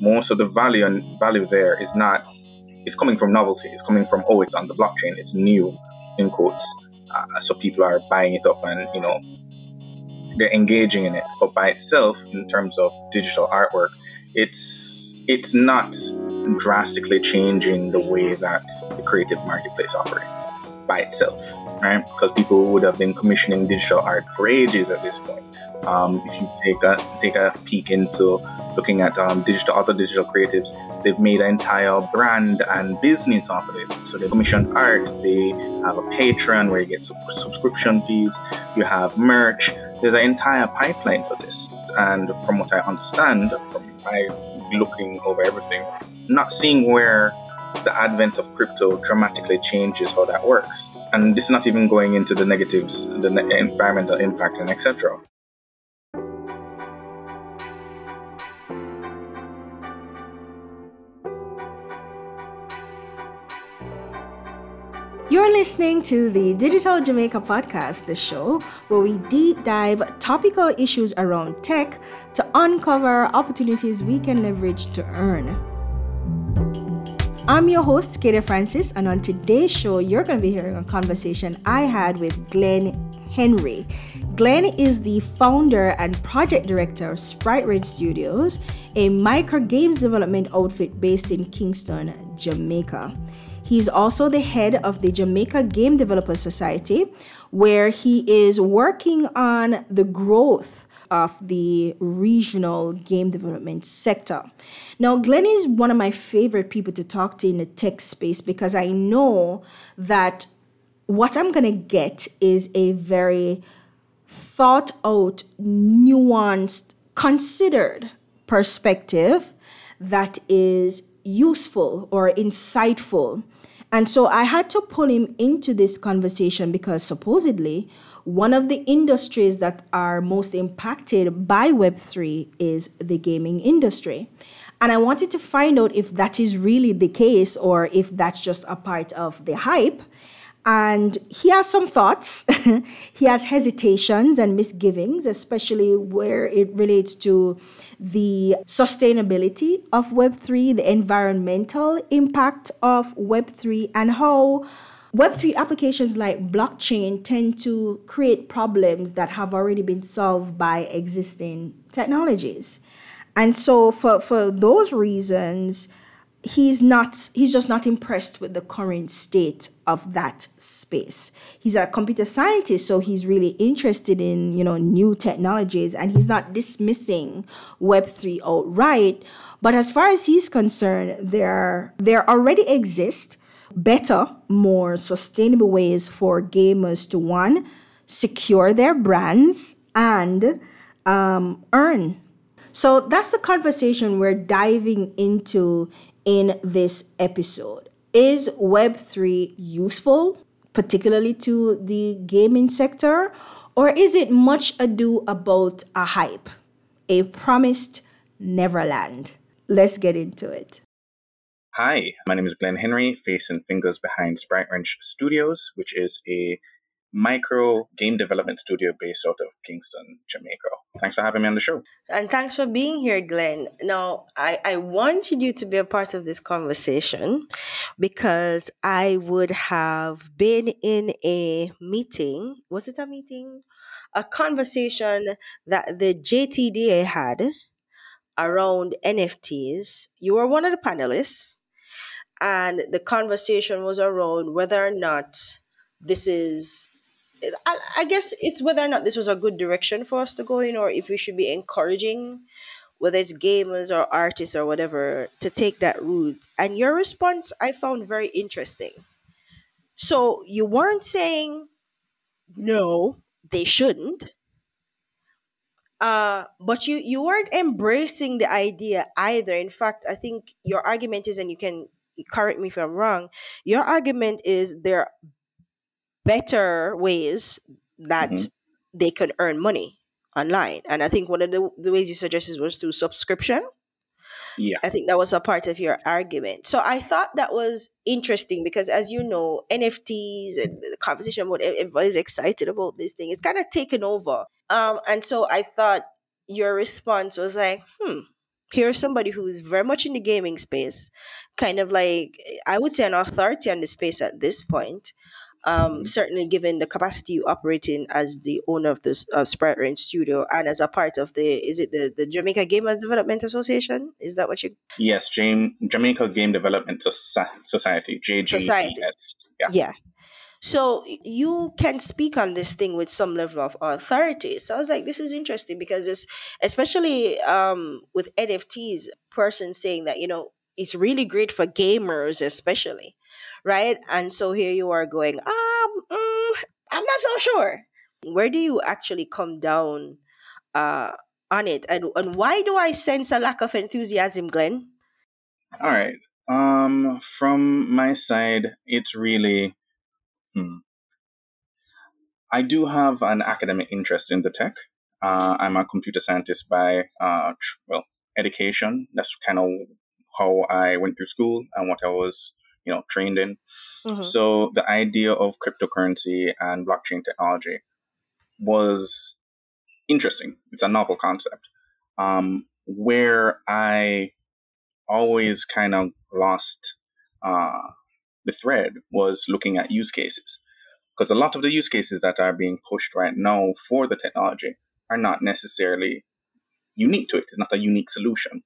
most of the value and value there is not it's coming from novelty. It's coming from oh, it's on the blockchain. It's new, in quotes. Uh, so people are buying it up and you know they're engaging in it. But by itself, in terms of digital artwork, it's it's not drastically changing the way that the creative marketplace operates by itself, right? Because people would have been commissioning digital art for ages at this point. Um, if you take a take a peek into looking at um, digital other digital creatives, they've made an entire brand and business off of it. So they commission art, they have a Patreon where you get subscription fees, you have merch. There's an entire pipeline for this. And from what I understand, from my looking over everything, not seeing where the advent of crypto dramatically changes how that works. And this is not even going into the negatives, the environmental impact, and etc. You're listening to the Digital Jamaica podcast, the show where we deep dive topical issues around tech to uncover opportunities we can leverage to earn. I'm your host, Kadia Francis, and on today's show, you're going to be hearing a conversation I had with Glen Henry. Glen is the founder and project director of Sprite Wrench Studios, a micro games development outfit based in Kingston, Jamaica. He's also the head of the Jamaica Game Developers Society, where he is working on the growth of the regional game development sector. Now, Glen is one of my favorite people to talk to in the tech space because I know that what I'm going to get is a very thought out, nuanced, considered perspective that is useful or insightful and so I had to pull him into this conversation because supposedly one of the industries that are most impacted by Web3 is the gaming industry. And I wanted to find out if that is really the case or if that's just a part of the hype. And he has some thoughts. he has hesitations and misgivings, especially where it relates to the sustainability of Web3, the environmental impact of Web3, and how Web3 applications like blockchain tend to create problems that have already been solved by existing technologies. And so, for, for those reasons, he's not he's just not impressed with the current state of that space. He's a computer scientist so he's really interested in you know new technologies and he's not dismissing web3 outright. But as far as he's concerned there there already exist better more sustainable ways for gamers to one secure their brands and um, earn. So that's the conversation we're diving into in this episode. Is Web3 useful, particularly to the gaming sector, or is it much ado about a hype, a promised neverland? Let's get into it. Hi, my name is Glen Henry, face and fingers behind Sprite Wrench Studios, which is a micro game development studio based out of Kingston, Jamaica. Thanks for having me on the show. And thanks for being here, Glen. Now, I, I wanted you to be a part of this conversation because I would have been in a meeting. Was it a meeting? A conversation that the JTDA had around NFTs. You were one of the panelists, and the conversation was around whether or not this is I, I guess it's whether or not this was a good direction for us to go in, or if we should be encouraging, whether it's gamers or artists or whatever, to take that route. And your response I found very interesting. So you weren't saying no, they shouldn't. Uh, but you you weren't embracing the idea either. In fact, I think your argument is, and you can correct me if I'm wrong. Your argument is there better ways that mm-hmm. they can earn money online. And I think one of the, the ways you suggested was through subscription. Yeah. I think that was a part of your argument. So I thought that was interesting because, as you know, NFTs and the conversation about everybody's excited about this thing, it's kind of taken over. Um, and so I thought your response was like, hmm, here's somebody who's very much in the gaming space, kind of like I would say an authority on the space at this point. Um, certainly given the capacity you operate in as the owner of this uh, Sprite Wrench studio and as a part of the is it the, the Jamaica Game Development Association? Is that what you Yes, Jam- Jamaica Game Development Soci- Society, JGDS. Society. Yeah. Yeah. So you can speak on this thing with some level of authority. So I was like, this is interesting because it's especially um, with NFTs, person saying that you know it's really great for gamers, especially, right? And so here you are going, um, mm, I'm not so sure. Where do you actually come down uh, on it, and and why do I sense a lack of enthusiasm, Glen? All right. Um, from my side, it's really. Hmm. I do have an academic interest in the tech. Uh, I'm a computer scientist by, uh, well, education. That's kind of how I went through school and what I was, you know, trained in. Mhm. So the idea of cryptocurrency and blockchain technology was interesting. It's a novel concept. Um, where I always kind of lost uh, the thread was looking at use cases. Because a lot of the use cases that are being pushed right now for the technology are not necessarily unique to it. It's not a unique solution.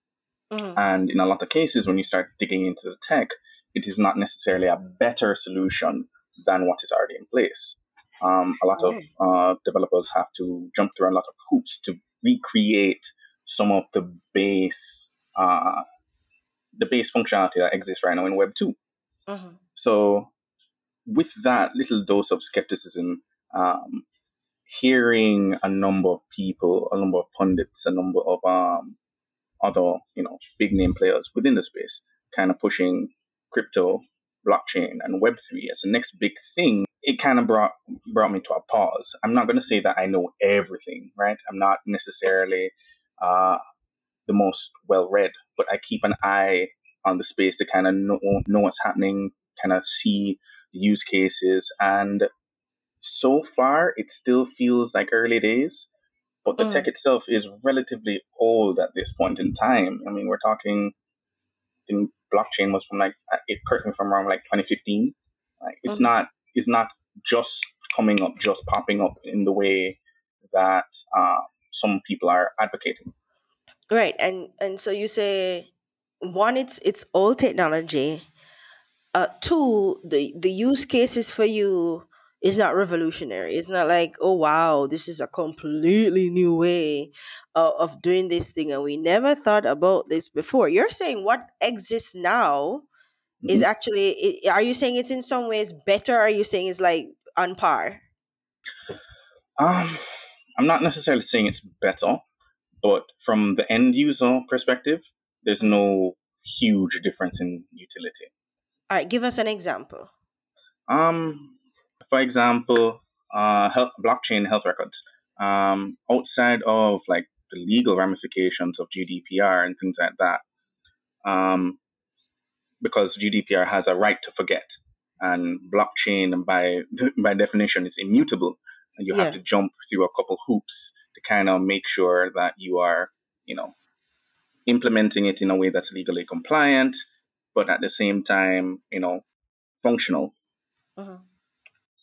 Mhm. And in a lot of cases, when you start digging into the tech, it is not necessarily a better solution than what is already in place. Um, a lot of uh, developers have to jump through a lot of hoops to recreate some of the base, uh, the base functionality that exists right now in Web two. Mhm. So, with that little dose of skepticism, um, hearing a number of people, a number of pundits, a number of um, other, you know, big name players within the space, kind of pushing crypto, blockchain, and Web3 as the next big thing, it kind of brought brought me to a pause. I'm not going to say that I know everything, right? I'm not necessarily uh, the most well read, but I keep an eye on the space to kind of know, know what's happening, kind of see the use cases. And so far, it still feels like early days, but the Mm. tech itself is relatively old at this point in time. I mean, we're talking, in blockchain was from like, uh, it correct me if I'm wrong, like 2015. Like, it's Mhm. not, it's not just coming up, just popping up in the way that uh, some people are advocating. Right, and and so you say one, it's it's old technology. Uh, two, the the use cases for you is not revolutionary. It's not like oh wow, this is a completely new way uh, of doing this thing, and we never thought about this before. You're saying what exists now is Mhm. actually. i- Are you saying it's in some ways better? Or are you saying it's like on par? Um, I'm not necessarily saying it's better, but from the end user perspective, there's no huge difference in utility. All right, give us an example. Um, for example, uh, health, blockchain health records. Um, outside of like the legal ramifications of GDPR and things like that, um, because GDPR has a right to forget, and blockchain by by definition is immutable, and you Yeah. have to jump through a couple hoops to kind of make sure that you are, you know, implementing it in a way that's legally compliant, but at the same time, you know, functional Mhm.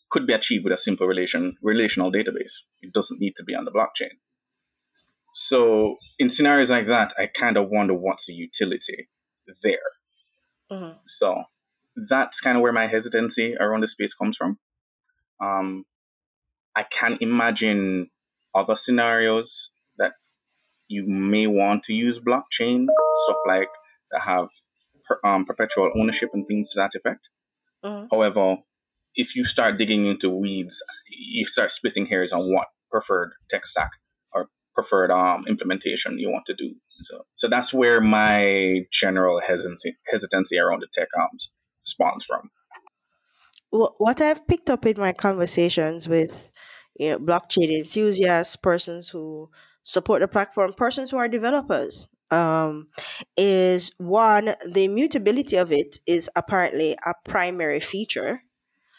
Could be achieved with a simple relation relational database. It doesn't need to be on the blockchain. So in scenarios like that, I kind of wonder what's the utility there. Mhm. So that's kind of where my hesitancy around the space comes from. Um, I can imagine other scenarios that you may want to use blockchain, stuff like that have per, um, perpetual ownership and things to that effect. Mhm. However, if you start digging into weeds, you start splitting hairs on what preferred tech stack or preferred um, implementation you want to do. So, so that's where my general hesitancy, hesitancy around the tech um, spawns from. What I've picked up in my conversations with you know, blockchain enthusiasts, persons who support the platform, persons who are developers, um, is one, the immutability of it is apparently a primary feature.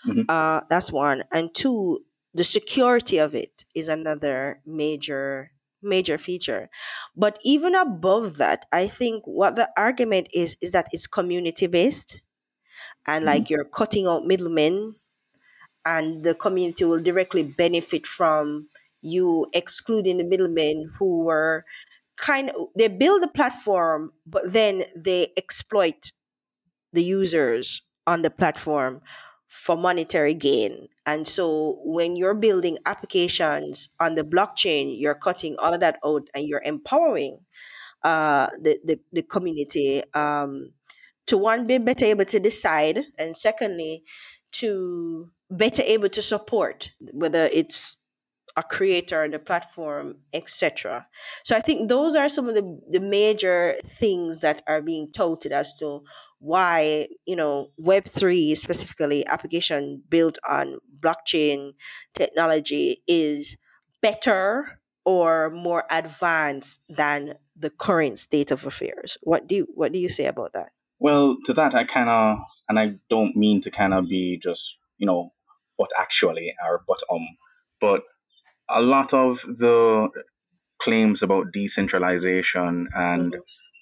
Mhm. Uh, that's one. And two, the security of it is another major major feature. But even above that, I think what the argument is is that it's community based and Mhm. like you're cutting out middlemen and the community will directly benefit from you excluding the middlemen who were kind of they build the platform but then they exploit the users on the platform for monetary gain. And so when you're building applications on the blockchain, you're cutting all of that out and you're empowering uh, the, the, the community um, to one, be better able to decide, and secondly, to better able to support, whether it's a creator on the platform, etc. So I think those are some of the, the major things that are being touted as to why, you know, Web3 specifically, application built on blockchain technology is better or more advanced than the current state of affairs. What do you what do you say about that? Well, to that, I kind of, and I don't mean to kind of be just, you know, but actually, or but um, but a lot of the claims about decentralization and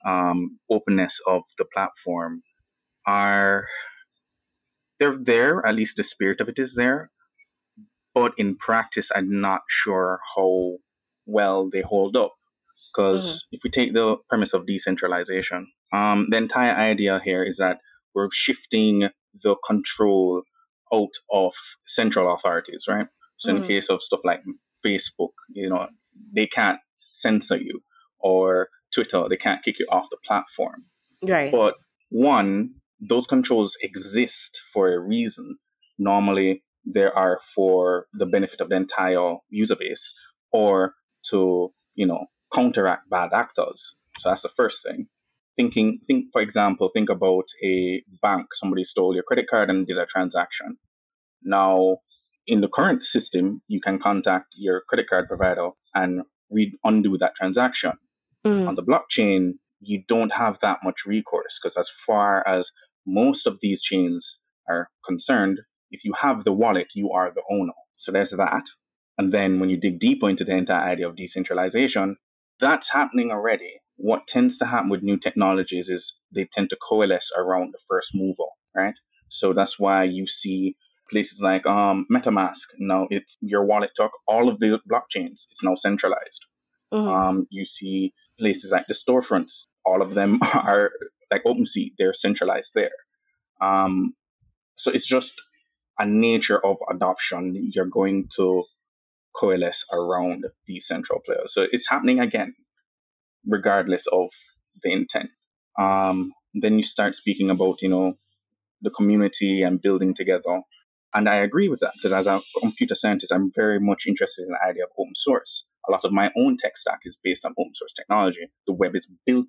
um, openness of the platform are they're there. At least the spirit of it is there, but in practice, I'm not sure how well they hold up. Because Mhm. if we take the premise of decentralization, um, the entire idea here is that we're shifting the control out of central authorities, right? So in Mhm. the case of stuff like Facebook, you know, they can't censor you, or Twitter, they can't kick you off the platform. Right. But one, those controls exist for a reason. Normally, they are for the benefit of the entire user base or to, you know, counteract bad actors. So that's the first thing. Thinking, think, for example, think about a bank. Somebody stole your credit card and did a transaction. Now, in the current system, you can contact your credit card provider and re- undo that transaction Mhm. on the blockchain, you don't have that much recourse because as far as most of these chains are concerned, if you have the wallet, you are the owner. So there's that. And then when you dig deeper into the entire idea of decentralization, that's happening already. What tends to happen with new technologies is they tend to coalesce around the first mover, right? So that's why you see places like um, MetaMask. Now it's your wallet took all of the blockchains. It's now centralized. Mhm. Um, you see places like the storefronts. All of them are like OpenSea. They're centralized there. Um, so it's just a nature of adoption. You're going to coalesce around these central players. So it's happening again, regardless of the intent. Um, then you start speaking about, you know, the community and building together. And I agree with that because as a computer scientist, I'm very much interested in the idea of open source. A lot of my own tech stack is based on open source technology. The web is built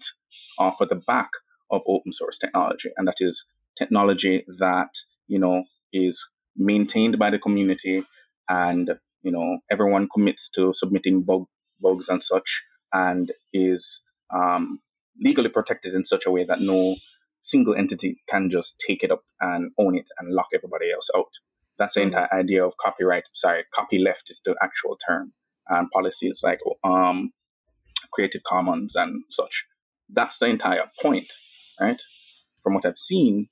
off of the back of open source technology, and that is technology that you know is maintained by the community, and you know everyone commits to submitting bug, bugs and such, and is um, legally protected in such a way that no single entity can just take it up and own it and lock everybody else out. That's the Mhm. entire idea of copyright. Sorry, copyleft is the actual term, and policies like um, Creative Commons and such. That's the entire point, right? From what I've seen,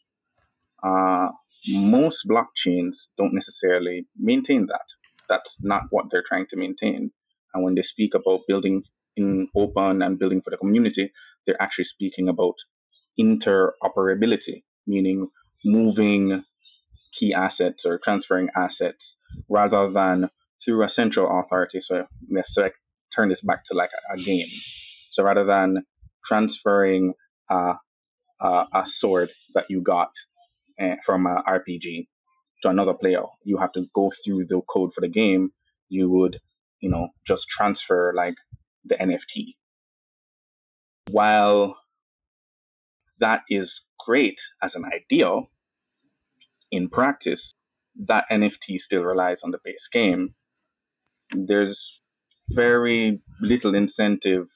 uh, most blockchains don't necessarily maintain that. That's not what they're trying to maintain. And when they speak about building in open and building for the community, they're actually speaking about interoperability, meaning moving key assets or transferring assets rather than through a central authority. So let's turn this back to like a, a game. So rather than transferring a sword that you got uh, from an RPG to another player, you have to go through the code for the game. You would, you know, just transfer like the NFT. While that is great as an idea, in practice, that NFT still relies on the base game. There's very little incentive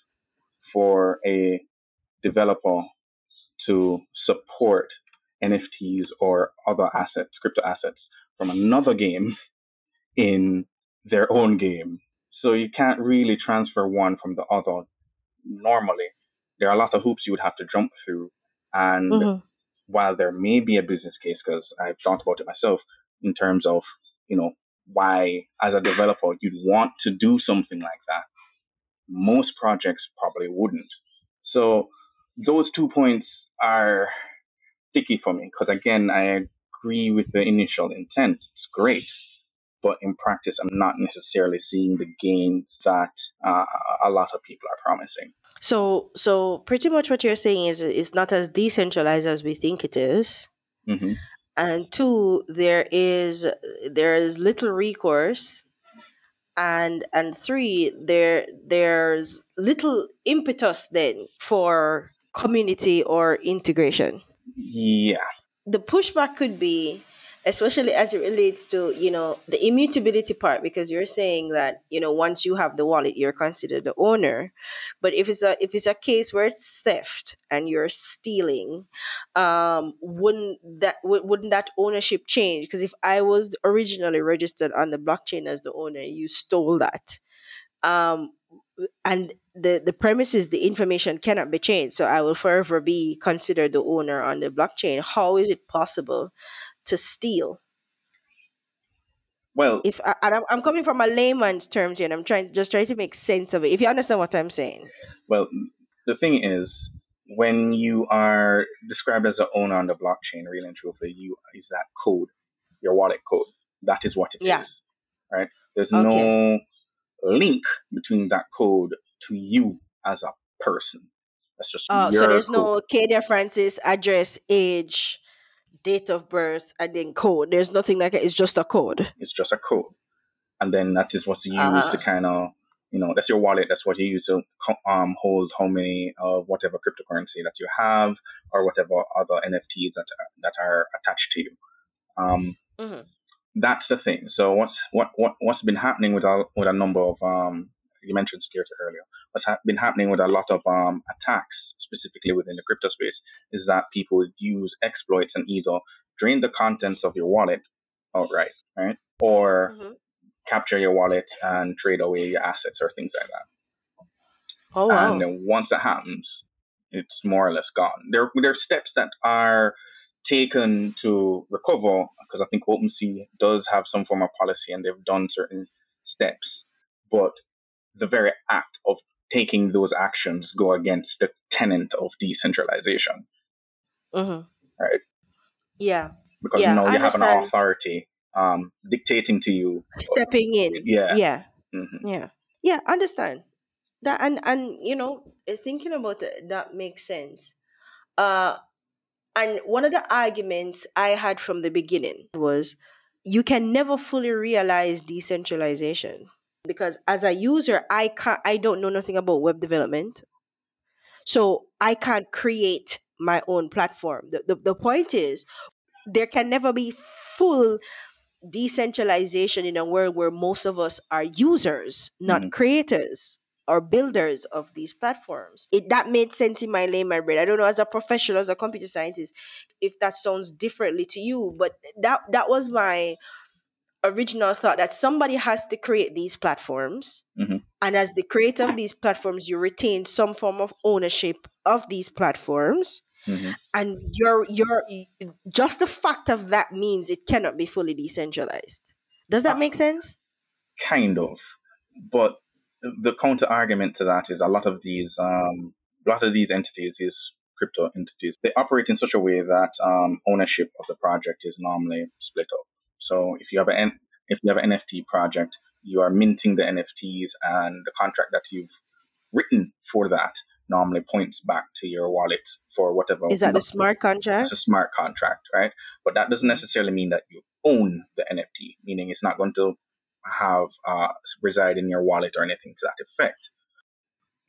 for a developer to support NFTs or other assets, crypto assets from another game in their own game. So you can't really transfer one from the other normally. There are a lot of hoops you would have to jump through. And mm-hmm. while there may be a business case, because I've thought about it myself in terms of, you know, why as a developer you'd want to do something like that, most projects probably wouldn't. So those two points are sticky for me because again, I agree with the initial intent. It's great but in practice, I'm not necessarily seeing the gains that uh, a lot of people are promising. So, so pretty much what you're saying is it's not as decentralized as we think it is. Mm-hmm. And two, there is there is little recourse, and and three, there there's little impetus then for community or integration. Yeah, the pushback could be especially as it relates to you know the immutability part because you're saying that you know once you have the wallet you're considered the owner. But if it's a if it's a case where it's theft and you're stealing um wouldn't that wouldn't that ownership change? Because if i was originally registered on the blockchain as the owner you stole that. Um and the the premise is the information cannot be changed. So i will forever be considered the owner on the blockchain. How is it possible to steal? Well, if I, and I'm coming from a layman's terms here, and I'm trying just trying to make sense of it. If you understand what I'm saying. Well, the thing is, when you are described as an owner on the blockchain, really and truthfully, you is that code, your wallet code. That is what it yeah. is, right? There's okay. no link between that code to you as a person. That's just oh, so there's code. no Kadia Francis address, age, date of birth, and then code. There's nothing like it. It's just a code. It's just a code, and then that is what's used uh-huh. to kind of you know that's your wallet. That's what you use to um, hold how many of whatever cryptocurrency that you have or whatever other NFTs that are, that are attached to you. Um, mm-hmm. That's the thing. So what's what what what's been happening with a with a number of um, you mentioned security earlier. What's ha- been happening with a lot of um, attacks specifically within the crypto space, is that people use exploits and either drain the contents of your wallet outright, right? Or mm-hmm. capture your wallet and trade away your assets or things like that. Oh, wow. And then once that happens, it's more or less gone. There, there are steps that are taken to recover because I think OpenSea does have some form of policy and they've done certain steps. But the very act of taking those actions go against the tenet of decentralization. Mm-hmm. Right? Yeah. Because yeah, you know you have an authority um, dictating to you. Stepping in. Yeah. Yeah. Mm-hmm. Yeah. Yeah, understand. That and and you know, thinking about it, that makes sense. Uh and one of the arguments I had from the beginning was you can never fully realize decentralization because as a user i can't i don't know nothing about web development so i can't create my own platform the, the, the point is there can never be full decentralization in a world where most of us are users not mm. creators or builders of these platforms. It that made sense in my layman brain. I don't know as a professional, as a computer scientist, if that sounds differently to you, but that that was my original thought that somebody has to create these platforms. Mm-hmm. And as the creator of these platforms, you retain some form of ownership of these platforms. Mm-hmm. And you're you're just the fact of that means it cannot be fully decentralized. Does that make sense? Kind of. But the counter argument to that is a lot of these um, a lot of these entities, these crypto entities, they operate in such a way that um, ownership of the project is normally split up. So if you have an if you have an NFT project, you are minting the NFTs, and the contract that you've written for that normally points back to your wallet for whatever. Is that a smart contract? It's a smart contract, right? But that doesn't necessarily mean that you own the NFT, meaning it's not going to have uh, reside in your wallet or anything to that effect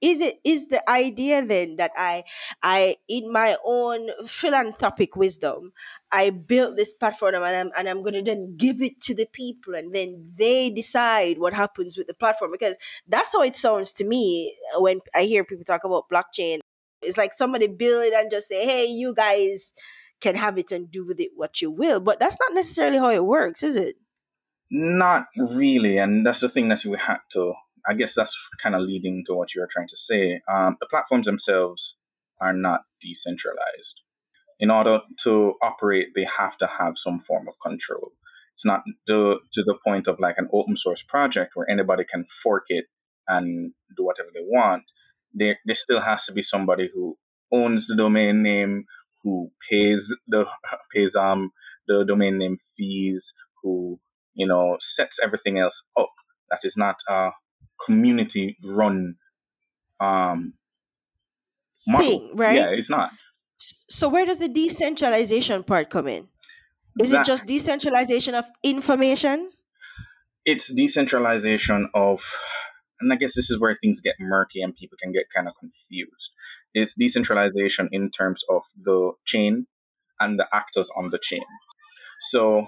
is it is the idea then that i i in my own philanthropic wisdom i built this platform and i'm, and I'm going to then give it to the people and then they decide what happens with the platform? Because that's how it sounds to me when i hear people talk about blockchain. It's like somebody build it and just say hey you guys can have it and do with it what you will but that's not necessarily how it works is it? Not really and that's the thing that we had to I guess that's kind of leading to what you're trying to say. Um, the platforms themselves are not decentralized. In order to operate, they have to have some form of control. It's not to, to the point of like an open source project where anybody can fork it and do whatever they want. There, there still has to be somebody who owns the domain name, who pays the pays um the domain name fees, who you know sets everything else up. That is not a community run um model. Thing, right? Yeah, it's not. So where does the decentralization part come in? Is that, it just decentralization of information? It's decentralization of, and I guess this is where things get murky and people can get kind of confused. It's decentralization in terms of the chain and the actors on the chain. So,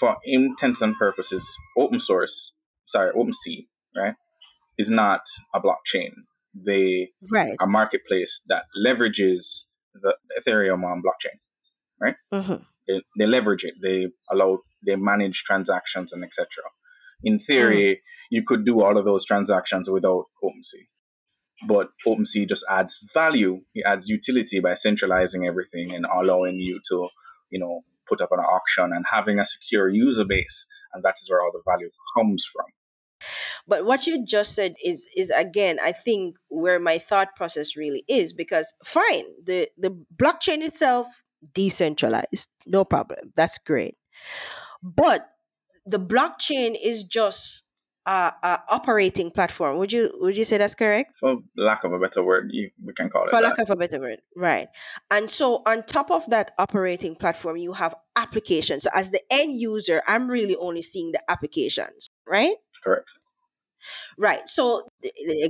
for intents and purposes, open source, sorry, OpenSea, right, is not a blockchain. They right. a marketplace that leverages the Ethereum on blockchain, right? Mm-hmm. They, they leverage it. They allow, they manage transactions and etc. In theory, mm. you could do all of those transactions without OpenSea. But OpenSea just adds value. It adds utility by centralizing everything and allowing you to, you know, put up an auction and having a secure user base. And that is where all the value comes from. But what you just said is is again, I think where my thought process really is because fine, the the blockchain itself decentralized, no problem, that's great. But the blockchain is just a, a, operating platform. Would you would you say that's correct? For lack of a better word, you, we can call it. For that. lack of a better word, right? And so on top of that operating platform, you have applications. So as the end user, I'm really only seeing the applications, right? Correct. Right. So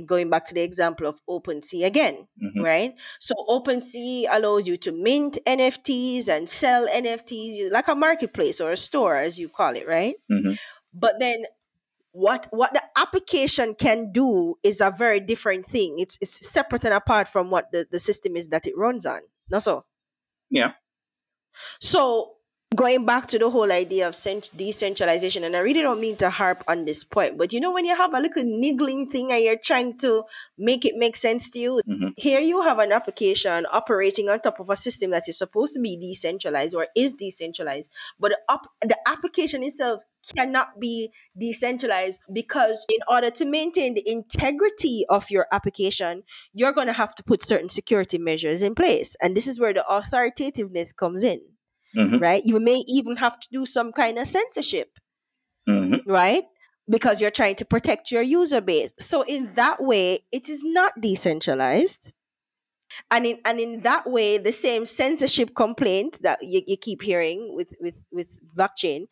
going back to the example of OpenSea again, mm-hmm. right? So OpenSea allows you to mint NFTs and sell NFTs like a marketplace or a store, as you call it, right? Mm-hmm. But then what what the application can do is a very different thing. It's it's separate and apart from what the, the system is that it runs on. No so. Yeah. So going back to the whole idea of decentralization, and I really don't mean to harp on this point, but you know, when you have a little niggling thing and you're trying to make it make sense to you, mm-hmm. here you have an application operating on top of a system that is supposed to be decentralized or is decentralized, but the, up, the application itself cannot be decentralized because in order to maintain the integrity of your application you're going to have to put certain security measures in place and this is where the authoritativeness comes in mm-hmm. right? You may even have to do some kind of censorship, mm-hmm. right? Because you're trying to protect your user base. So in that way, it is not decentralized. And in and in that way, the same censorship complaint that you, you keep hearing with, with, with blockchain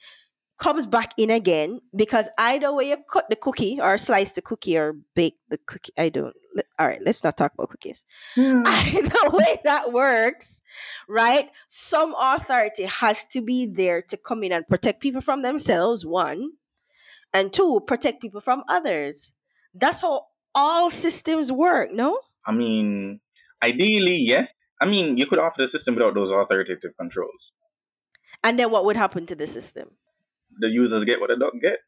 comes back in again because either way you cut the cookie or slice the cookie or bake the cookie. I don't. All right, let's not talk about cookies. Mm. Either way that works, right? Some authority has to be there to come in and protect people from themselves, one, and two, protect people from others. That's how all systems work, no? I mean, ideally, yes. I mean, you could offer the system without those authoritative controls. And then what would happen to the system? The users get what they don't get.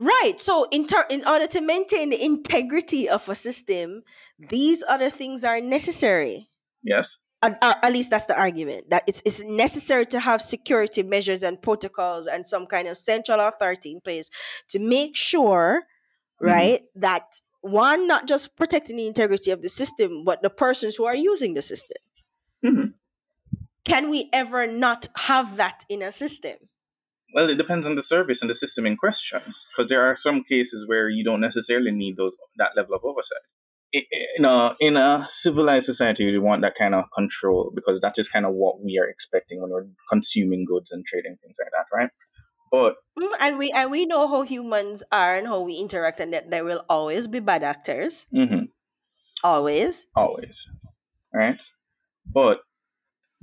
Right. So in ter- in order to maintain the integrity of a system, these other things are necessary. Yes. At, at, least that's the argument that it's, it's necessary to have security measures and protocols and some kind of central authority in place to make sure mm-hmm. right that one not just protecting the integrity of the system but the persons who are using the system mm-hmm. can we ever not have that in a system well, it depends on the service and the system in question, because there are some cases where you don't necessarily need those that level of oversight. In a in a civilized society, we want that kind of control because that is kind of what we are expecting when we're consuming goods and trading things like that, right? But mm, and we and we know how humans are and how we interact, and that there will always be bad actors. Mm-hmm. Always. Always. Right. But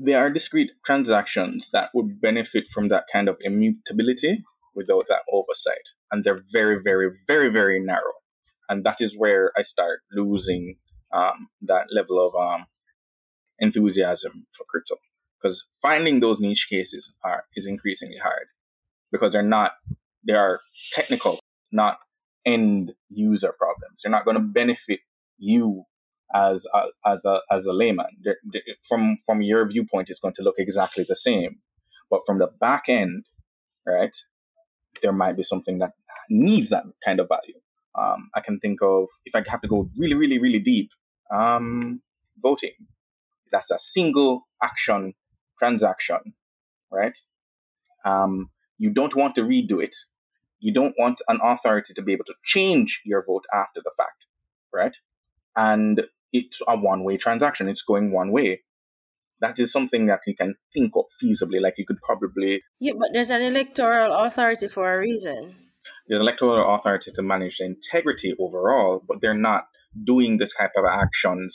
there are discrete transactions that would benefit from that kind of immutability without that oversight. And they're very, very, very, very narrow. And that is where I start losing um, that level of um, enthusiasm for crypto. Because finding those niche cases are is increasingly hard because they're not they are technical, not end user problems. They're not going to benefit you as a, as a as a layman. From from your viewpoint, it's going to look exactly the same, but from the back end, right, there might be something that needs that kind of value. Um, I can think of if I have to go really, really, really deep. Um, voting. That's a single action transaction, right? Um, you don't want to redo it. You don't want an authority to be able to change your vote after the fact, right? And it's a one-way transaction. It's going one way. That is something that you can think of feasibly. Like you could probably yeah, but there's an electoral authority for a reason. There's an electoral authority to manage the integrity overall, but they're not doing the type of actions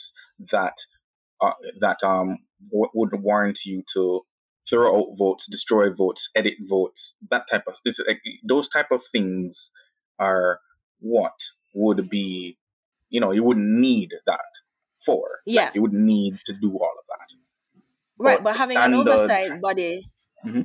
that uh, that um w- would warrant you to throw out votes, destroy votes, edit votes, that type of this, like, those type of things are what would be, you know, you wouldn't need that for. Yeah, like, you would need to do all of that. Right, but, but having an oversight body. Mm-hmm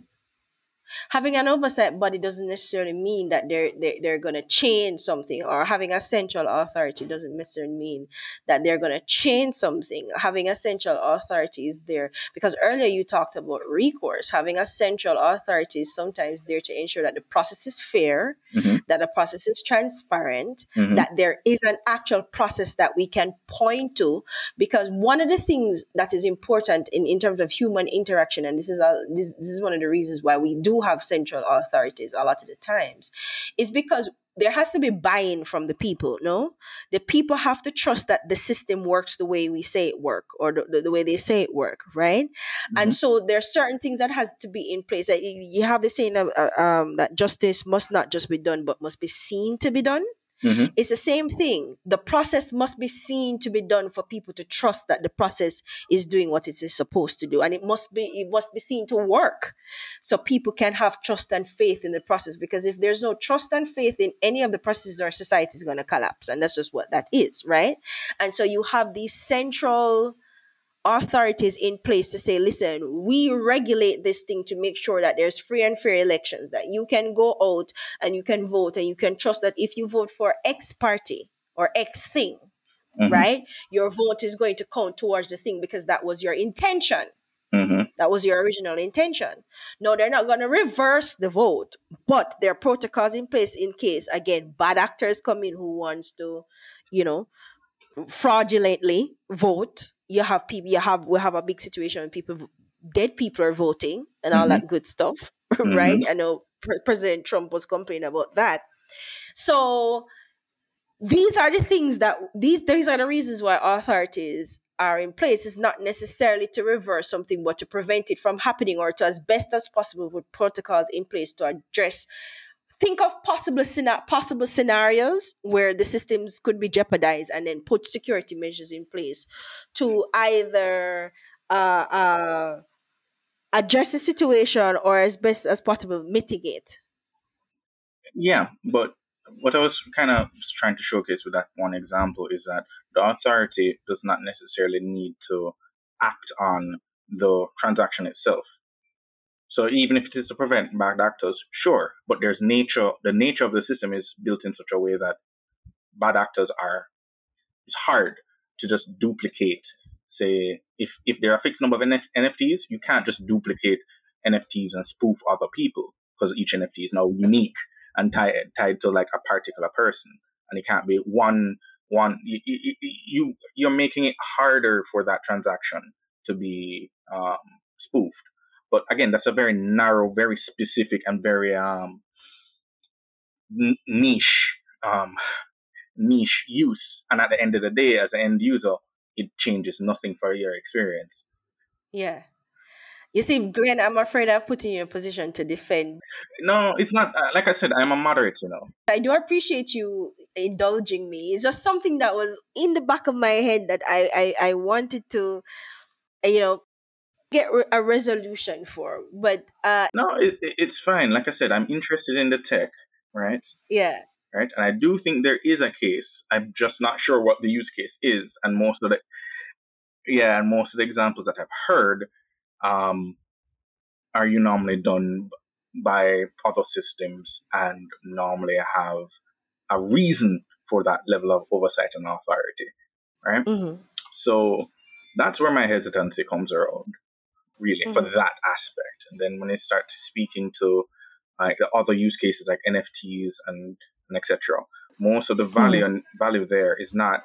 having an oversight body doesn't necessarily mean that they're they're, they're going to change something or having a central authority doesn't necessarily mean that they're going to change something having a central authority is there because earlier you talked about recourse having a central authority is sometimes there to ensure that the process is fair mm-hmm. that the process is transparent mm-hmm. that there is an actual process that we can point to because one of the things that is important in, in terms of human interaction and this is a, this, this is one of the reasons why we do have central authorities a lot of the times is because there has to be buy-in from the people no? The people have to trust that the system works the way we say it work or the, the, the way they say it work right? Mm-hmm. and so there are certain things that has to be in place. You have the saying of, uh, um, that justice must not just be done but must be seen to be done Mm-hmm. It's the same thing. The process must be seen to be done for people to trust that the process is doing what it is supposed to do, and it must be it must be seen to work, so people can have trust and faith in the process. Because if there's no trust and faith in any of the processes, our society is going to collapse, and that's just what that is, right? And so you have these central authorities in place to say, listen, we regulate this thing to make sure that there's free and fair elections, that you can go out and you can vote and you can trust that if you vote for X party or X thing, mm-hmm. right, your vote is going to count towards the thing because that was your intention. Mm-hmm. That was your original intention. No, they're not going to reverse the vote, but there are protocols in place in case, again, bad actors come in who wants to, you know, fraudulently vote you have people you have we have a big situation when people dead people are voting and all mm-hmm. that good stuff right mm-hmm. i know president trump was complaining about that so these are the things that these these are the reasons why authorities are in place is not necessarily to reverse something but to prevent it from happening or to as best as possible with protocols in place to address think of possible possible scenarios where the systems could be jeopardized and then put security measures in place to either uh, uh, address the situation or as best as possible mitigate. Yeah but what i was kind of trying to showcase with that one example is that the authority does not necessarily need to act on the transaction itself so even if it is to prevent bad actors, sure, but there's nature. The nature of the system is built in such a way that bad actors are. It's hard to just duplicate. Say, if if there are a fixed number of NFTs, you can't just duplicate NFTs and spoof other people because each NFT is now unique and tied tied to like a particular person, and it can't be one one. You, you you're making it harder for that transaction to be um, spoofed. But again, that's a very narrow, very specific, and very um, n- niche um, niche use. And at the end of the day, as an end user, it changes nothing for your experience. Yeah. You see, Glen, I'm afraid I've put you in a position to defend. No, it's not. Uh, like I said, I'm a moderate, you know. I do appreciate you indulging me. It's just something that was in the back of my head that I, I, I wanted to, you know, get a resolution for. But uh, no, it, it's fine. Like I said, I'm interested in the tech, right? Yeah. Right, and I do think there is a case. I'm just not sure what the use case is, and most of the yeah, and most of the examples that I've heard um, are you normally done by other systems and normally have a reason for that level of oversight and authority, right? Mm-hmm. So that's where my hesitancy comes around, really, mm-hmm. for that aspect. And then when I start speaking to like the other use cases like NFTs and, and etc., most of the value mm-hmm. and value there is not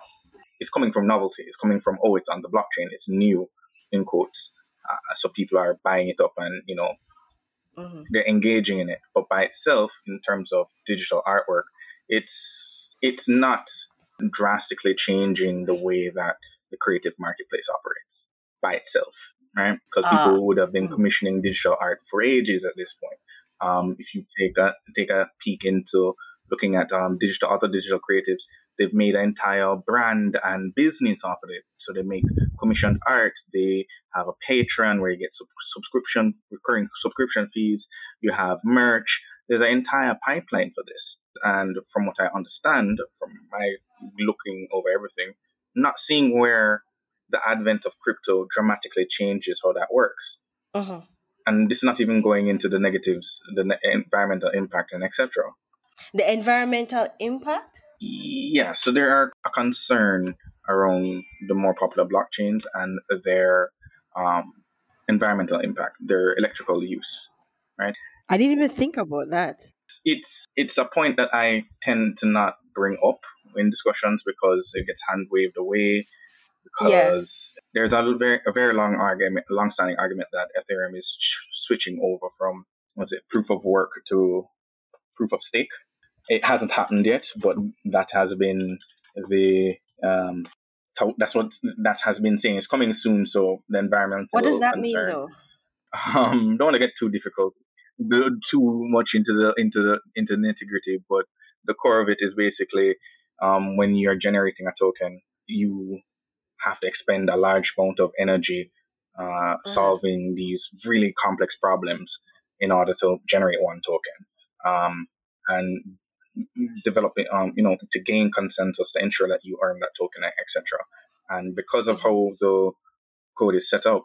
it's coming from novelty. It's coming from oh, it's on the blockchain. It's new, in quotes. Uh, so people are buying it up and you know mm-hmm. they're engaging in it. But by itself, in terms of digital artwork, it's it's not drastically changing the way that the creative marketplace operates by itself, right? Because uh, people would have been mm. commissioning digital art for ages at this point. Um, if you take a take a peek into looking at um, digital other digital creatives, they've made an entire brand and business off of it. So they make commissioned art. They have a Patreon where you get sub- subscription recurring subscription fees. You have merch. There's an entire pipeline for this. And from what I understand, from my looking over everything, not seeing where the advent of crypto dramatically changes how that works. Uh-huh. And this is not even going into the negatives, the environmental impact, and etc. The environmental impact? Yeah, so there are a concern around the more popular blockchains and their um, environmental impact, their electrical use, right? I didn't even think about that. It's it's a point that I tend to not bring up in discussions because it gets hand waved away because yeah. there's a very a very long argument, long-standing argument that Ethereum is switching over from what's it proof of work to proof of stake. It hasn't happened yet, but that has been the um, that's what that has been saying. It's coming soon, so the environment. What does that concern. mean, though? Um, don't want to get too difficult, too much into the into the into the nitty gritty, but the core of it is basically um, when you're generating a token, you have to expend a large amount of energy uh, uh-huh. solving these really complex problems in order to generate one token. Um, and developing, um, you know, to gain consensus to ensure that you earn that token, etc. And because of how the code is set up,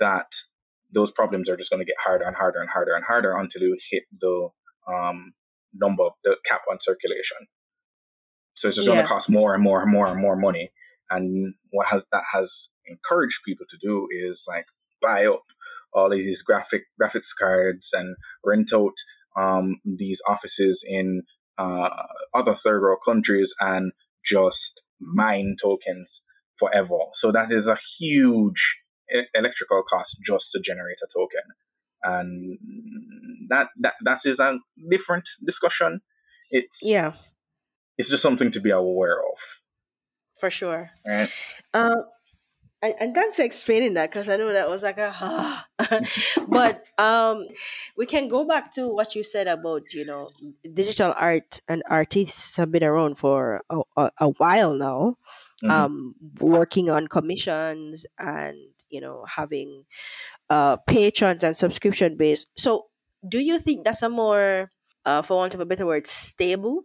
that those problems are just going to get harder and harder and harder and harder until you hit the um, number, the cap on circulation. So it's just yeah. going to cost more and more and more and more money. And what has that has encouraged people to do is like buy up all these graphic graphics cards and rent out um, these offices in uh, other third world countries and just mine tokens forever. So that is a huge electrical cost just to generate a token. And that that that is a different discussion. It's yeah. It's just something to be aware of. For sure. Right. Uh, and, and thanks for explaining that because I know that was like a ah. but um, we can go back to what you said about you know digital art and artists have been around for a, a, a while now, mm-hmm. um, working on commissions and you know having uh, patrons and subscription based. So, do you think that's a more, uh, for want of a better word, stable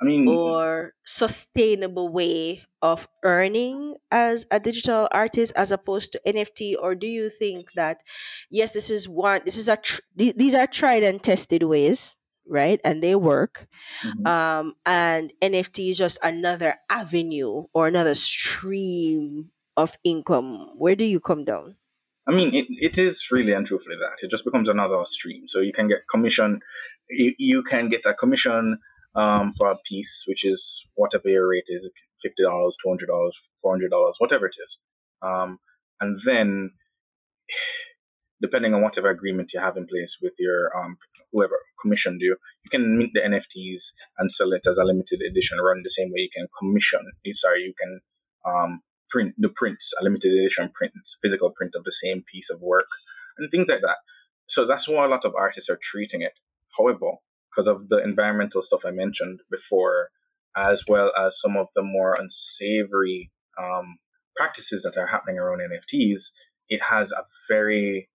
I mean, or sustainable way of earning as a digital artist as opposed to NFT? Or do you think that, yes, this is one, this is a, tr- these are tried and tested ways, right? And they work. Mm-hmm. Um, and NFT is just another avenue or another stream of income. Where do you come down? I mean, it, it is really and truthfully that. It just becomes another stream. So you can get commission, you, you can get a commission um, for a piece, which is whatever your rate is, fifty dollars, two hundred dollars, four hundred dollars, whatever it is. Um, and then, depending on whatever agreement you have in place with your um, whoever commissioned you, you can mint the NFTs and sell it as a limited edition. Run the same way you can commission. Eh, sorry, you can um, print the prints, a limited edition print, physical print of the same piece of work, and things like that. So that's why a lot of artists are treating it. However, because of the environmental stuff I mentioned before, as well as some of the more unsavory um, practices that are happening around NFTs, it has a very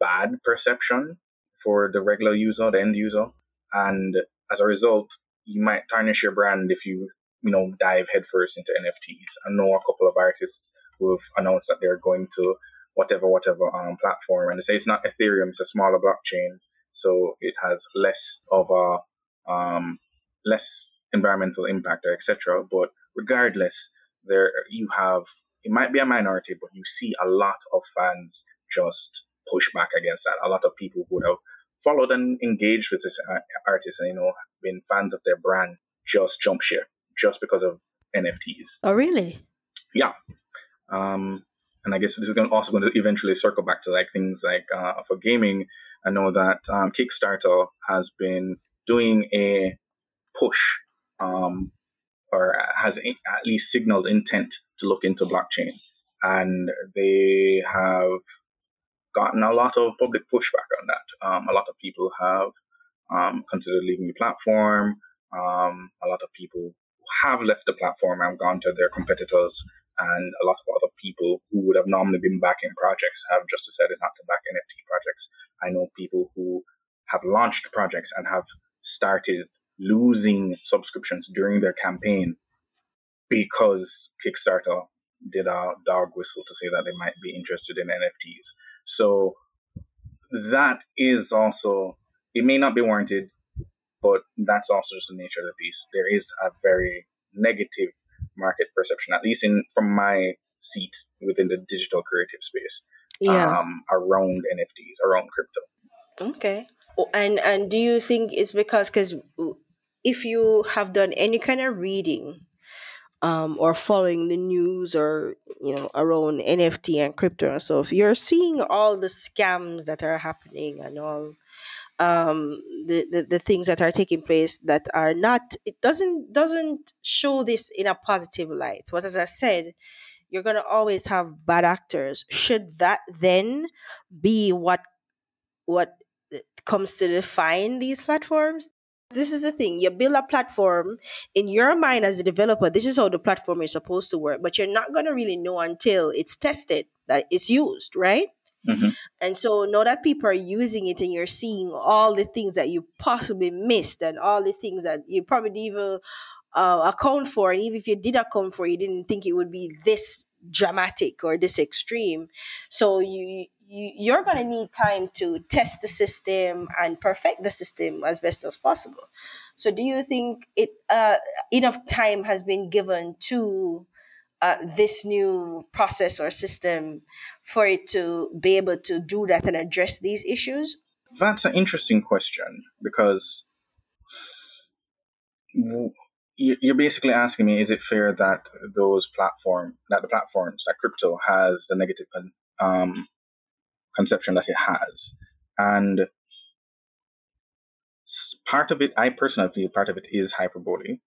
bad perception for the regular user, the end user, and as a result, you might tarnish your brand if you you know dive headfirst into NFTs. I know a couple of artists who have announced that they're going to whatever whatever um, platform, and they say it's not Ethereum, it's a smaller blockchain, so it has less of a um, less environmental impact, etc. But regardless, there you have it might be a minority, but you see a lot of fans just push back against that. A lot of people who have followed and engaged with this artist and you know been fans of their brand just jump ship just because of NFTs. Oh, really? Yeah. Um, and I guess this is also going to eventually circle back to like things like uh, for gaming. I know that um, Kickstarter has been doing a push um, or has at least signaled intent to look into blockchain. And they have gotten a lot of public pushback on that. Um, a lot of people have um, considered leaving the platform. Um, a lot of people have left the platform and gone to their competitors. And a lot of other people who would have normally been backing projects have just decided not to back NFT projects. I know people who have launched projects and have started losing subscriptions during their campaign because Kickstarter did a dog whistle to say that they might be interested in NFTs. So that is also, it may not be warranted, but that's also just the nature of the beast. There is a very negative market perception, at least in from my seat within the digital creative space, yeah. um, around NFTs, around crypto. Okay. And and do you think it's because because if you have done any kind of reading um, or following the news or you know around NFT and crypto and stuff, you're seeing all the scams that are happening and all um, the, the the things that are taking place that are not. It doesn't doesn't show this in a positive light. What as I said, you're gonna always have bad actors. Should that then be what what comes to define these platforms? this is the thing you build a platform in your mind as a developer this is how the platform is supposed to work but you're not going to really know until it's tested that it's used right mm-hmm. and so now that people are using it and you're seeing all the things that you possibly missed and all the things that you probably didn't even uh, account for and even if you did account for you didn't think it would be this dramatic or this extreme so you you, you're going to need time to test the system and perfect the system as best as possible. So, do you think it uh, enough time has been given to uh, this new process or system for it to be able to do that and address these issues? That's an interesting question because you're basically asking me: Is it fair that those platform, that the platforms, that crypto has the negative um, conception that it has. And part of it, I personally feel part of it is hyperbole,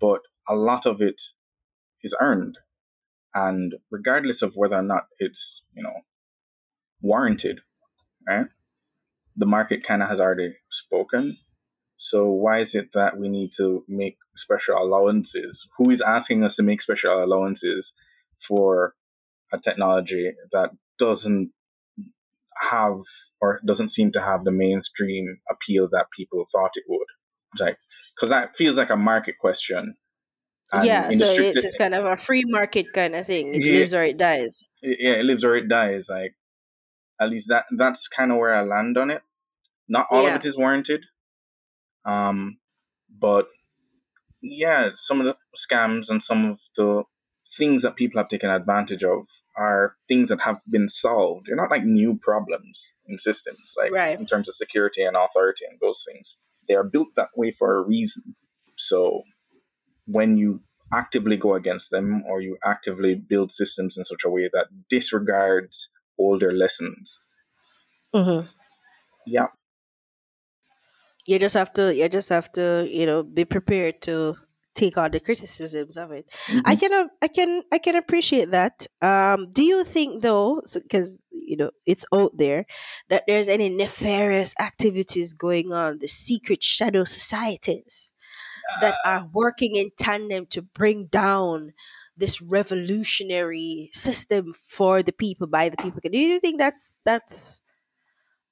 but a lot of it is earned. And regardless of whether or not it's, you know, warranted, right? The market kind of has already spoken. So why is it that we need to make special allowances? Who is asking us to make special allowances for a technology that doesn't have or doesn't seem to have the mainstream appeal that people thought it would. Like, because that feels like a market question. And yeah, so it's, it's kind of a free market kind of thing. It yeah, lives or it dies. Yeah, it lives or it dies. Like, at least that that's kind of where I land on it. Not all yeah. of it is warranted. Um, but yeah, some of the scams and some of the things that people have taken advantage of are things that have been solved. They're not like new problems in systems, like right. in terms of security and authority and those things. They are built that way for a reason. So when you actively go against them or you actively build systems in such a way that disregards older lessons, mm-hmm. yeah, you just have to you just have to you know be prepared to take on the criticisms of it. Mm-hmm. I can I can I can appreciate that. Um, do you think though, because so, you know it's out there, that there's any nefarious activities going on, the secret shadow societies that are working in tandem to bring down this revolutionary system for the people by the people? Do you think that's that's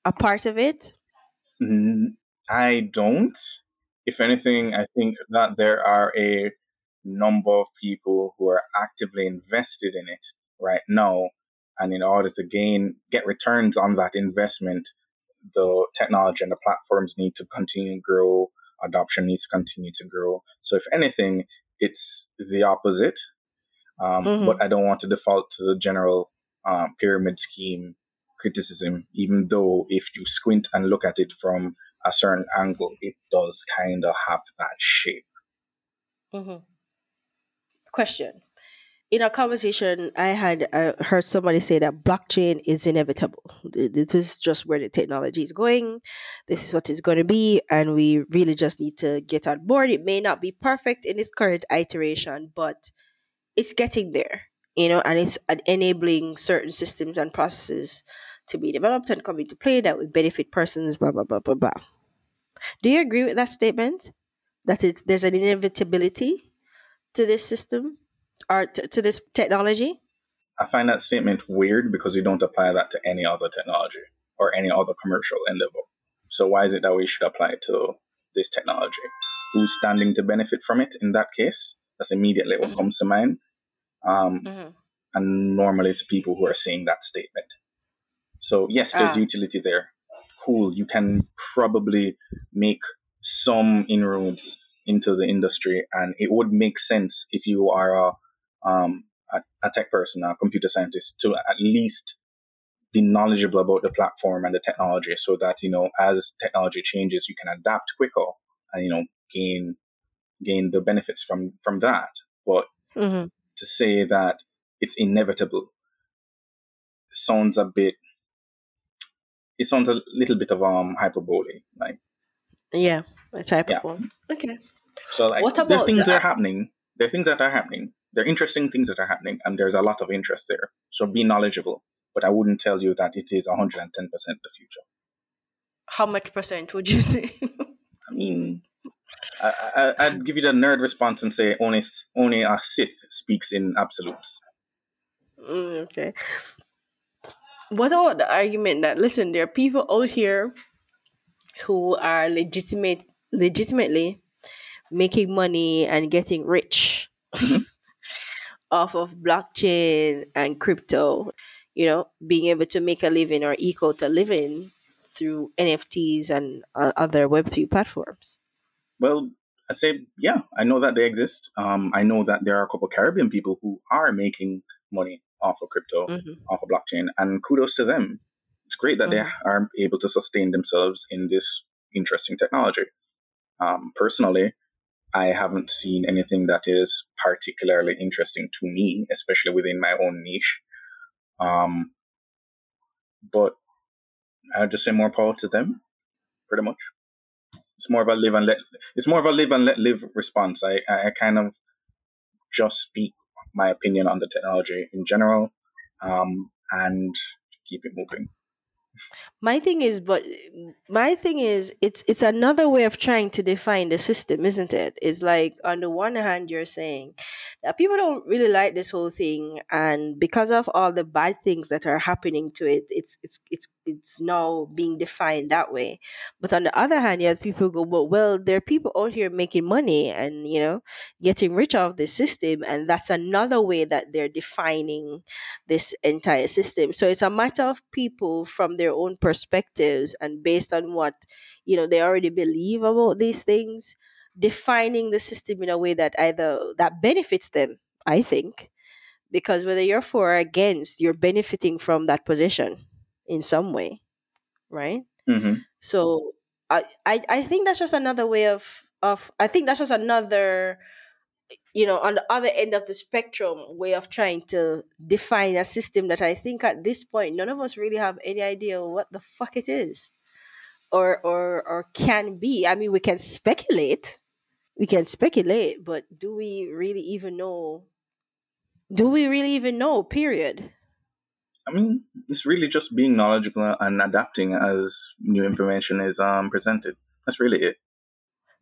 a part of it? Mm, I don't if anything, I think that there are a number of people who are actively invested in it right now. And in order to gain, get returns on that investment, the technology and the platforms need to continue to grow adoption needs to continue to grow. So if anything, it's the opposite. Um, mm-hmm. But I don't want to default to the general um, pyramid scheme criticism, even though if you squint and look at it from a certain angle, it does kind of have that shape. Mm-hmm. Question. In a conversation, I had uh, heard somebody say that blockchain is inevitable. This is just where the technology is going. This is what it's going to be, and we really just need to get on board. It may not be perfect in its current iteration, but it's getting there, you know, and it's enabling certain systems and processes to be developed and come into play that would benefit persons, blah, blah, blah, blah, blah. Do you agree with that statement? That it, there's an inevitability to this system or to, to this technology? I find that statement weird because we don't apply that to any other technology or any other commercial endeavor. So why is it that we should apply it to this technology? Who's standing to benefit from it in that case? That's immediately what mm-hmm. comes to mind. Um, mm-hmm. And normally it's people who are saying that statement. So yes, there's ah. utility there. Cool. You can probably make some inroads into the industry, and it would make sense if you are a um, a, a tech person, a computer scientist, to at least be knowledgeable about the platform and the technology, so that you know as technology changes, you can adapt quicker and you know gain gain the benefits from from that. But mm-hmm. to say that it's inevitable sounds a bit it sounds a little bit of um hyperbole like yeah it's hyperbole yeah. okay so like what about are things the, that are happening there are things that are happening there are interesting things that are happening and there's a lot of interest there so be knowledgeable but i wouldn't tell you that it is 110% the future how much percent would you say i mean I, I, would give you the nerd response and say only only a Sith speaks in absolutes. Mm, okay. What about the argument that listen, there are people out here who are legitimate, legitimately making money and getting rich mm-hmm. off of blockchain and crypto. You know, being able to make a living or equal to living through NFTs and uh, other Web three platforms. Well, I say, yeah, I know that they exist. Um, I know that there are a couple of Caribbean people who are making money off of crypto, mm-hmm. off of blockchain, and kudos to them. It's great that mm-hmm. they are able to sustain themselves in this interesting technology. Um, personally, I haven't seen anything that is particularly interesting to me, especially within my own niche. Um, but I just say more power to them, pretty much it's more of a live and let it's more of a live and let live response. I, I kind of just speak my opinion on the technology in general um, and keep it moving my thing is but my thing is it's it's another way of trying to define the system isn't it? It's like on the one hand you're saying that people don't really like this whole thing and because of all the bad things that are happening to it it's it's it's it's now being defined that way. But on the other hand you have people go well, well there are people out here making money and you know getting rich off this system and that's another way that they're defining this entire system. So it's a matter of people from their own perspectives and based on what you know they already believe about these things defining the system in a way that either that benefits them i think because whether you're for or against you're benefiting from that position in some way right mm-hmm. so I, I i think that's just another way of of i think that's just another you know, on the other end of the spectrum way of trying to define a system that I think at this point none of us really have any idea what the fuck it is or or or can be. I mean, we can speculate. We can speculate, but do we really even know do we really even know, period? I mean, it's really just being knowledgeable and adapting as new information is um presented. That's really it.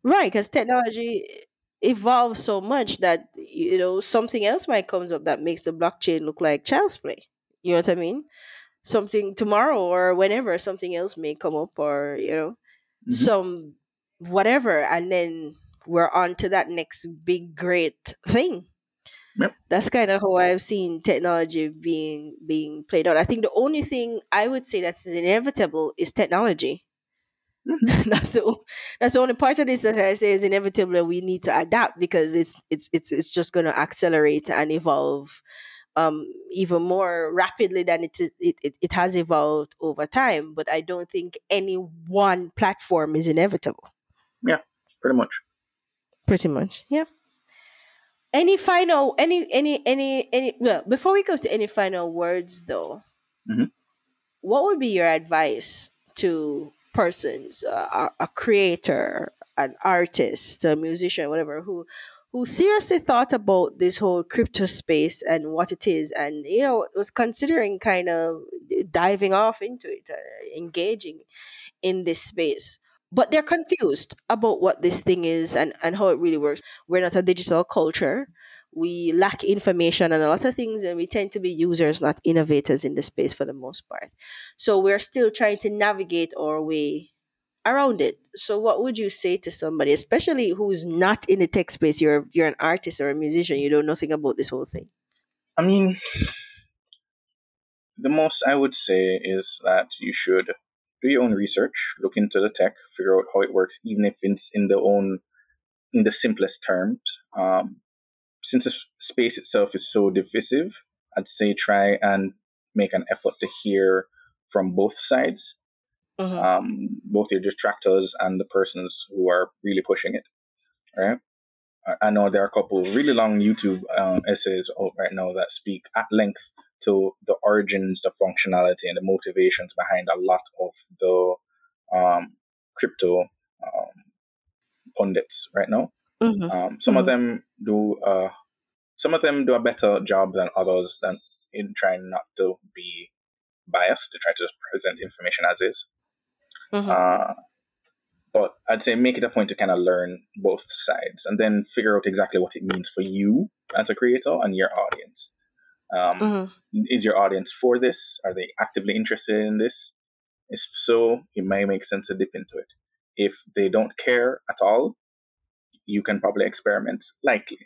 Right, because technology evolve so much that you know something else might comes up that makes the blockchain look like child's play. You know what I mean? Something tomorrow or whenever something else may come up or you know mm-hmm. some whatever and then we're on to that next big great thing. Yep. That's kind of how I've seen technology being being played out. I think the only thing I would say that's inevitable is technology. That's the that's the only part of this that I say is inevitable. We need to adapt because it's it's it's it's just going to accelerate and evolve um, even more rapidly than it, is, it, it, it has evolved over time. But I don't think any one platform is inevitable. Yeah, pretty much. Pretty much, yeah. Any final, any, any, any, any? Well, before we go to any final words, though, mm-hmm. what would be your advice to persons, uh, a, creator, an artist, a musician, whatever, who who seriously thought about this whole crypto space and what it is and you know was considering kind of diving off into it uh, engaging in this space. But they're confused about what this thing is and, and how it really works. We're not a digital culture we lack information and a lot of things and we tend to be users not innovators in the space for the most part so we're still trying to navigate our way around it. So what would you say to somebody, especially who's not in the tech space? You're you're an artist or a musician, you know nothing about this whole thing. I mean the most I would say is that you should do your own research, look into the tech, figure out how it works, even if it's in the own in the simplest terms. Um, since the space itself is so divisive, I'd say try and make an effort to hear from both sides uh-huh. um, both your detractors and the persons who are really pushing it. Right? I know there are a couple really long YouTube um, essays out right now that speak at length to the origins, the functionality, and the motivations behind a lot of the um, crypto um, pundits right now. Mm-hmm. Um, some mm-hmm. of them do uh, some of them do a better job than others than in trying not to be biased, to try to just present information as is. Mm-hmm. Uh, but I'd say make it a point to kind of learn both sides and then figure out exactly what it means for you as a creator and your audience. Um, mm-hmm. Is your audience for this? Are they actively interested in this? If so, it may make sense to dip into it. If they don't care at all, you can probably experiment likely.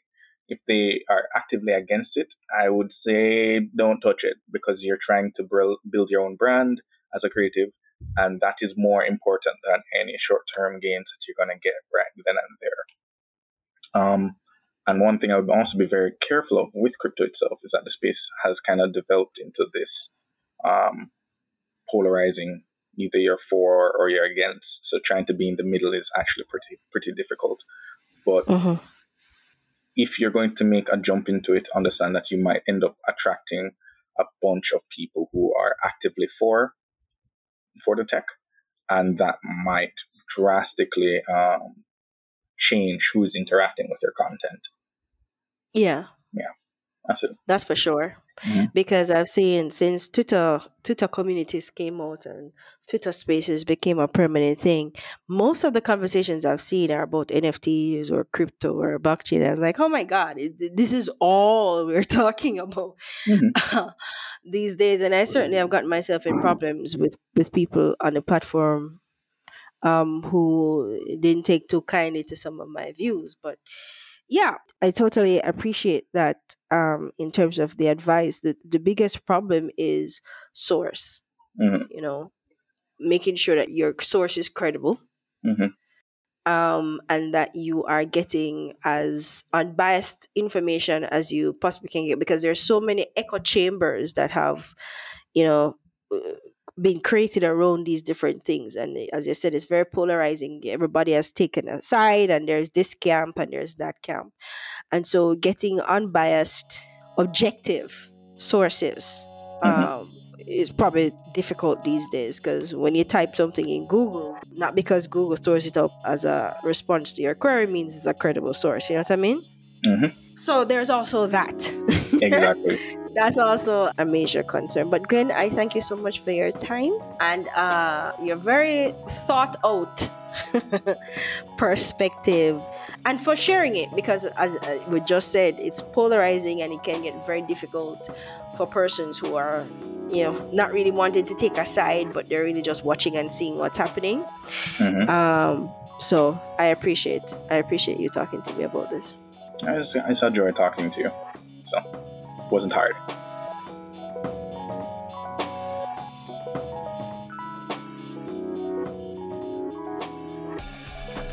If they are actively against it, I would say don't touch it because you're trying to build your own brand as a creative and that is more important than any short-term gains that you're going to get right then and there. Um, and one thing I would also be very careful of with crypto itself is that the space has kind of developed into this um, polarizing either you're for or you're against. So trying to be in the middle is actually pretty pretty difficult. But uh-huh. If you're going to make a jump into it, understand that you might end up attracting a bunch of people who are actively for for the tech, and that might drastically um, change who's interacting with your content. Yeah. Yeah, that's. That's for sure. Mm-hmm. Because I've seen since Twitter Twitter communities came out and Twitter Spaces became a permanent thing, most of the conversations I've seen are about NFTs or crypto or blockchain. I was like, oh my god, this is all we're talking about mm-hmm. these days. And I certainly have gotten myself in problems with with people on the platform um, who didn't take too kindly to some of my views, but yeah, I totally appreciate that. Um, in terms of the advice, the the biggest problem is source. Mm-hmm. You know, making sure that your source is credible. Mm-hmm. Um, and that you are getting as unbiased information as you possibly can get because there's so many echo chambers that have, you know, been created around these different things. And as you said, it's very polarizing. Everybody has taken a side, and there's this camp and there's that camp. And so, getting unbiased, objective sources mm-hmm. um, is probably difficult these days because when you type something in Google, not because Google throws it up as a response to your query means it's a credible source. You know what I mean? Mm-hmm. So, there's also that. exactly that's also a major concern. But Glen, I thank you so much for your time and uh, your very thought out perspective and for sharing it because as uh, we just said it's polarizing and it can get very difficult for persons who are you know not really wanting to take a side but they're really just watching and seeing what's happening mm-hmm. um, so i appreciate i appreciate you talking to me about this i just, I just enjoy talking to you so wasn't hard.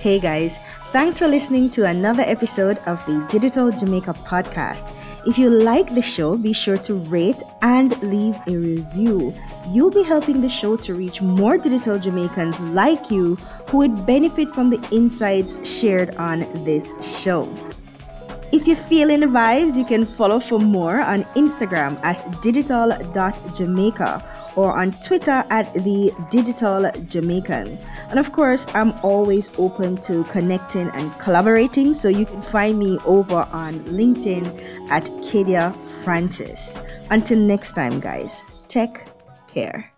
Hey guys, thanks for listening to another episode of the Digital Jamaica podcast. If you like the show, be sure to rate and leave a review. You'll be helping the show to reach more digital Jamaicans like you who would benefit from the insights shared on this show. If you're feeling the vibes, you can follow for more on Instagram at digital.jamaica or on Twitter at the Digital Jamaican. And of course, I'm always open to connecting and collaborating, so you can find me over on LinkedIn at Kadia Francis. Until next time, guys, take care.